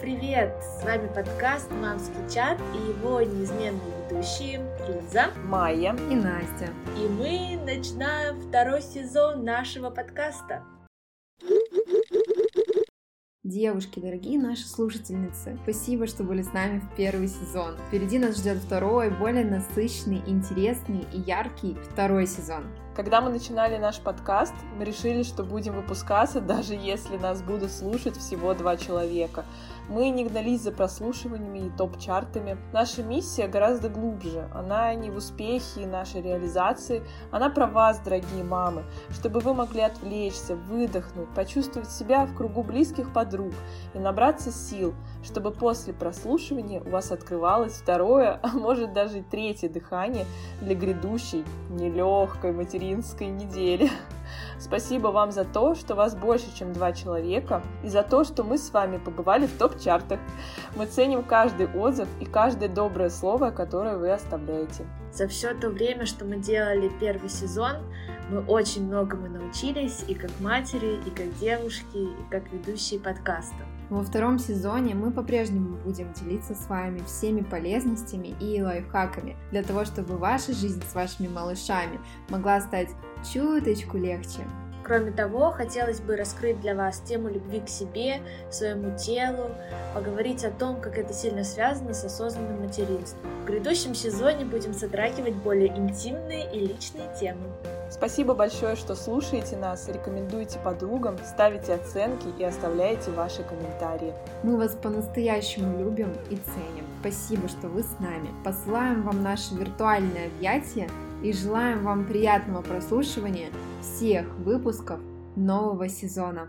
привет! С вами подкаст «Мамский чат» и его неизменные ведущие Лиза, Майя и Настя. И мы начинаем второй сезон нашего подкаста. Девушки, дорогие наши слушательницы, спасибо, что были с нами в первый сезон. Впереди нас ждет второй, более насыщенный, интересный и яркий второй сезон. Когда мы начинали наш подкаст, мы решили, что будем выпускаться, даже если нас будут слушать всего два человека. Мы не гнались за прослушиваниями и топ-чартами. Наша миссия гораздо глубже. Она не в успехе и нашей реализации. Она про вас, дорогие мамы, чтобы вы могли отвлечься, выдохнуть, почувствовать себя в кругу близких подруг и набраться сил, чтобы после прослушивания у вас открывалось второе, а может даже третье дыхание для грядущей нелегкой материнской недели. Спасибо вам за то, что вас больше, чем два человека, и за то, что мы с вами побывали в топ-чартах. Мы ценим каждый отзыв и каждое доброе слово, которое вы оставляете. За все то время, что мы делали первый сезон, мы очень многому научились и как матери, и как девушки, и как ведущие подкаста. Во втором сезоне мы по-прежнему будем делиться с вами всеми полезностями и лайфхаками для того, чтобы ваша жизнь с вашими малышами могла стать чуточку легче. Кроме того, хотелось бы раскрыть для вас тему любви к себе, своему телу, поговорить о том, как это сильно связано с осознанным материнством. В грядущем сезоне будем затрагивать более интимные и личные темы. Спасибо большое, что слушаете нас, рекомендуете подругам, ставите оценки и оставляете ваши комментарии. Мы вас по-настоящему любим и ценим. Спасибо, что вы с нами. Посылаем вам наше виртуальное объятие и желаем вам приятного прослушивания всех выпусков нового сезона.